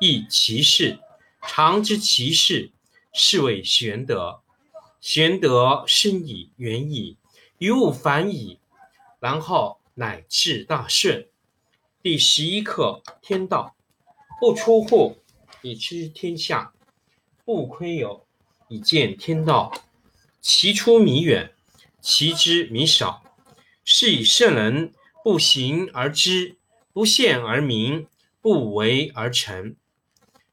亦其事，常知其事，是谓玄德。玄德深矣，远矣，于物反矣，然后乃至大顺。第十一课天道，不出户，以知天下；不窥有，以见天道。其出弥远，其知弥少。是以圣人不行而知，不见而明，不为而成。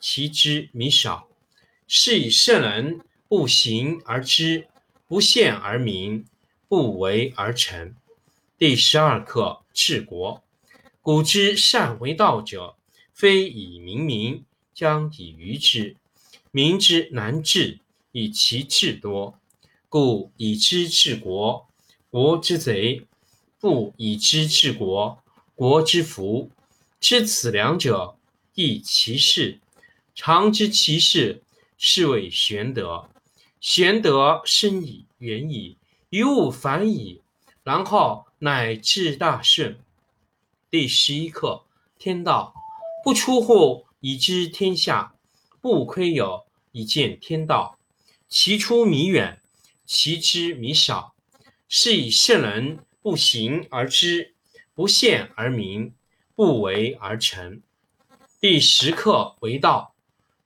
其知弥少，是以圣人不行而知，不见而明，不为而成。第十二课治国。古之善为道者，非以明民，将以愚之。民之难治，以其智多。故以知治国，国之贼；不以知治国，国之福。知此两者，亦其事。常知其事，是谓玄德。玄德深矣，远矣，于物反矣，然后乃至大顺。第十一课天道，不出户，以知天下；不窥有，以见天道。其出弥远，其知弥少。是以圣人不行而知，不见而明，不为而成。第十课为道。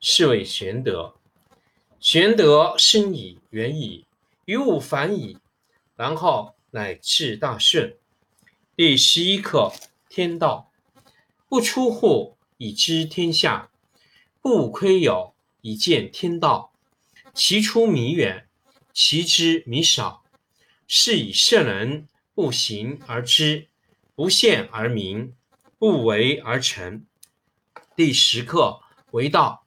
是谓玄德。玄德深矣，远矣，于物反矣，然后乃至大顺。第十一课天道，不出户，以知天下；不窥有，以见天道。其出弥远，其知弥少。是以圣人不行而知，不见而明，不为而成。第十课为道。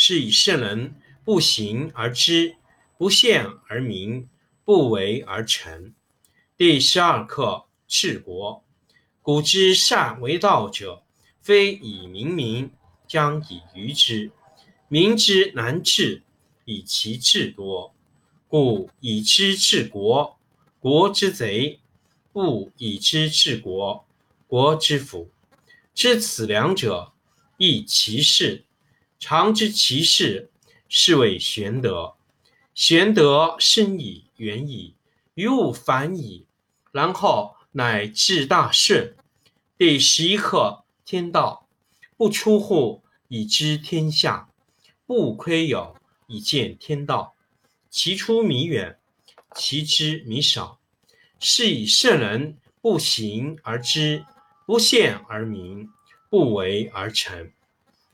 是以圣人不行而知，不见而明，不为而成。第十二课治国。古之善为道者，非以明民，将以愚之。民之难治，以其智多。故以知治国，国之贼；不以知治国，国之福。知此两者，亦其事。常知其事，是谓玄德。玄德深矣，远矣，于物反矣，然后乃至大顺。第十一课：天道不出户，以知天下；不窥牖，以见天道。其出弥远，其知弥少。是以圣人不行而知，不见而明，不为而成。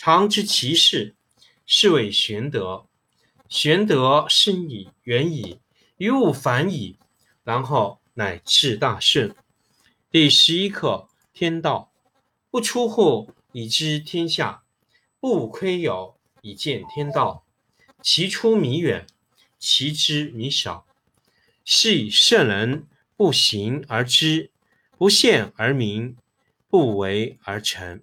常知其事，是谓玄德。玄德深矣，远矣，于物反矣，然后乃至大顺。第十一课：天道不出户，以知天下；不窥牖，以见天道。其出弥远。其知弥少，是以圣人不行而知，不见而明，不为而成。